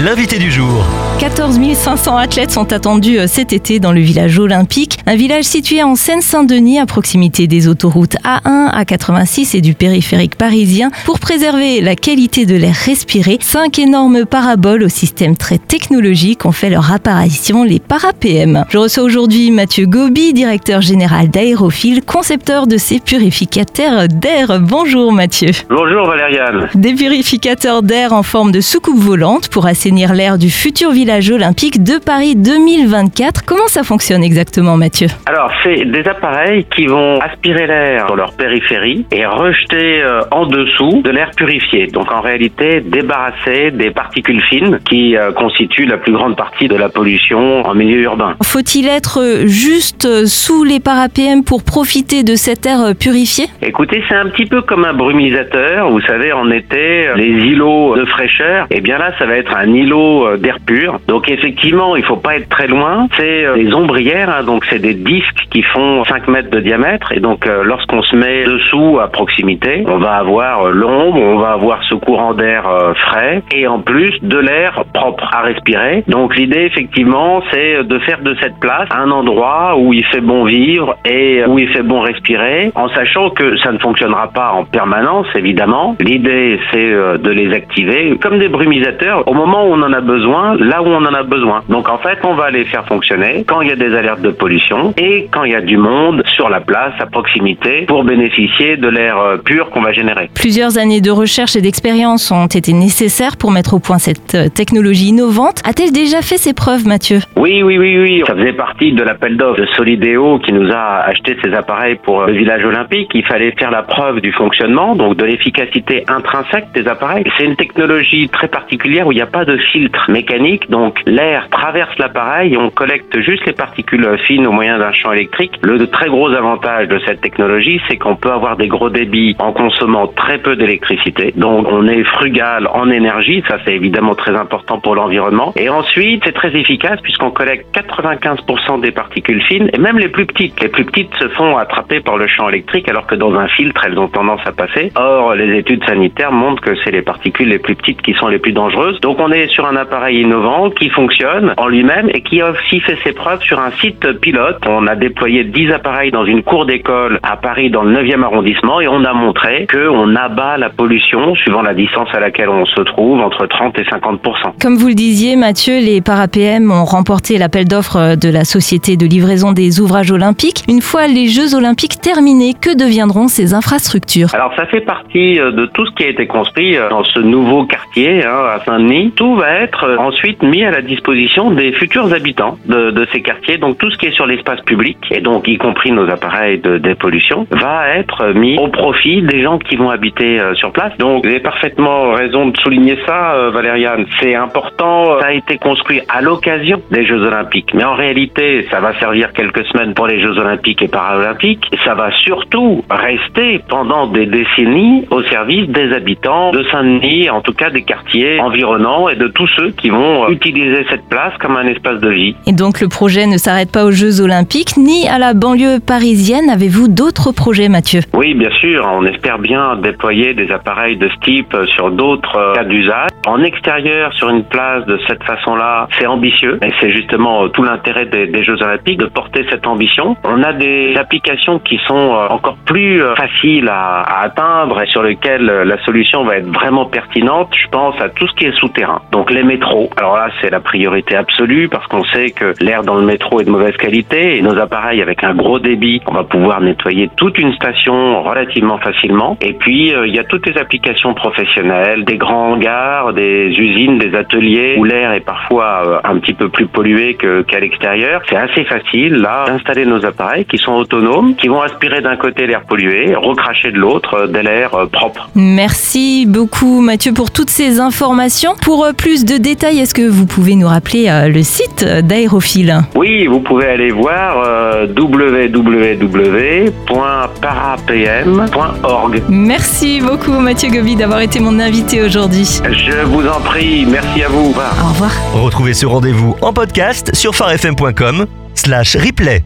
l'invité du jour. 14 500 athlètes sont attendus euh, cet été dans le village olympique, un village situé en Seine-Saint-Denis à proximité des autoroutes A1, A86 et du périphérique parisien pour préserver la qualité de l'air respiré. Cinq énormes paraboles au système très technologique ont fait leur apparition, les ParaPM. Je reçois aujourd'hui Mathieu Gobi, directeur général d'Aérophile, concepteur de ces purificateurs d'air. Bonjour Mathieu. Bonjour Valériane. Des purificateurs d'air en forme de soucoupe volante pour assainir l'air du futur village olympique de Paris 2024. Comment ça fonctionne exactement, Mathieu? Alors, c'est des appareils qui vont aspirer l'air sur leur périphérie et rejeter euh, en dessous de l'air purifié. Donc, en réalité, débarrasser des particules fines qui euh, constituent la plus grande partie de la pollution en milieu urbain. Faut-il être juste sous les parapm pour profiter de cet air purifié? Écoutez, c'est un petit peu comme un brumisateur. Vous savez, en été, les îlots de fraîcheur, et eh bien là, ça va être un îlot euh, d'air pur donc effectivement, il faut pas être très loin. C'est euh, des ombrières, hein, donc c'est des disques qui font 5 mètres de diamètre. Et donc euh, lorsqu'on se met dessous à proximité, on va avoir euh, l'ombre, on va avoir ce courant d'air frais et en plus de l'air propre à respirer. Donc l'idée effectivement, c'est de faire de cette place un endroit où il fait bon vivre et où il fait bon respirer, en sachant que ça ne fonctionnera pas en permanence évidemment. L'idée c'est de les activer comme des brumisateurs au moment où on en a besoin, là où on en a besoin. Donc en fait, on va les faire fonctionner quand il y a des alertes de pollution et quand il y a du monde sur la place, à proximité, pour bénéficier de l'air euh, pur qu'on va générer. Plusieurs années de recherche et d'expérience ont été nécessaires pour mettre au point cette euh, technologie innovante. A-t-elle déjà fait ses preuves, Mathieu? Oui, oui, oui, oui. Ça faisait partie de l'appel d'offres de Solideo qui nous a acheté ces appareils pour euh, le village olympique. Il fallait faire la preuve du fonctionnement, donc de l'efficacité intrinsèque des appareils. C'est une technologie très particulière où il n'y a pas de filtre mécanique, donc l'air traverse l'appareil et on collecte juste les particules fines au moyen d'un champ électrique. Le très gros avantage de cette technologie, c'est qu'on peut avoir des gros débits en consommant très peu d'électricité. Donc on est frugal en énergie, ça c'est évidemment très important pour l'environnement. Et ensuite, c'est très efficace puisqu'on collecte 95% des particules fines et même les plus petites. Les plus petites se font attraper par le champ électrique alors que dans un filtre, elles ont tendance à passer. Or, les études sanitaires montrent que c'est les particules les plus petites qui sont les plus dangereuses. Donc on est sur un appareil innovant qui fonctionne en lui-même et qui a aussi fait ses preuves sur un site pilote. On a déployé 10 appareils dans une cour d'école à Paris dans le 9e arrondissement et on a montré qu'on abat la pollution suivant la distance à laquelle on se trouve entre 30 et 50 Comme vous le disiez Mathieu, les ParaPM ont remporté l'appel d'offres de la société de livraison des ouvrages olympiques. Une fois les Jeux olympiques terminés, que deviendront ces infrastructures? Alors ça fait partie euh, de tout ce qui a été construit euh, dans ce nouveau quartier hein, à Saint-Denis. Tout va être euh, ensuite mis à la disposition des futurs habitants de, de, ces quartiers. Donc tout ce qui est sur l'espace public, et donc y compris nos appareils de dépollution, va être mis au profit des gens qui vont habiter euh, sur place. Donc vous avez parfaitement raison de souligner ça, euh, Valériane. C'est important, ça a été construit à l'occasion des Jeux Olympiques. Mais en réalité, ça va servir quelques semaines pour les Jeux Olympiques et Paralympiques. Ça va surtout rester pendant des décennies au service des habitants de Saint-Denis, en tout cas des quartiers environnants et de tous ceux qui vont utiliser cette place comme un espace de vie. Et donc le projet ne s'arrête pas aux Jeux Olympiques ni à la banlieue parisienne. Avez-vous d'autres projets, Mathieu? Oui, bien sûr. On espère bien déployer des appareils de ce type sur d'autres euh, cas d'usage. En extérieur, sur une place de cette façon-là, c'est ambitieux. Et c'est justement euh, tout l'intérêt des, Jeux Olympiques de porter cette ambition. On a des applications qui sont euh, encore plus faciles à, à atteindre et sur lesquelles la solution va être vraiment pertinente. Je pense à tout ce qui est souterrain. Donc les métros. Alors là, c'est la priorité absolue parce qu'on sait que l'air dans le métro est de mauvaise qualité et nos appareils avec un gros débit, on va pouvoir nettoyer toute une station relativement facilement. Et puis euh, il y a toutes les applications professionnelles, des grands hangars, des usines, des ateliers où l'air est parfois euh, un petit peu plus pollué qu'à l'extérieur. C'est assez facile là d'installer nos appareils qui sont autonomes, qui vont aspirer d'un côté l'air pollué, recracher de l'autre euh, de l'air propre. Merci beaucoup Mathieu pour toutes ces informations. Pour plus de détails, est-ce que vous pouvez nous rappeler euh, le site d'Aérophile Oui, vous pouvez aller voir euh, www.parapm.org. Merci beaucoup Mathieu Gobi d'avoir été mon invité aujourd'hui. Je vous en prie, merci à vous. Au revoir. Retrouvez ce rendez-vous en podcast sur farfm.com slash replay.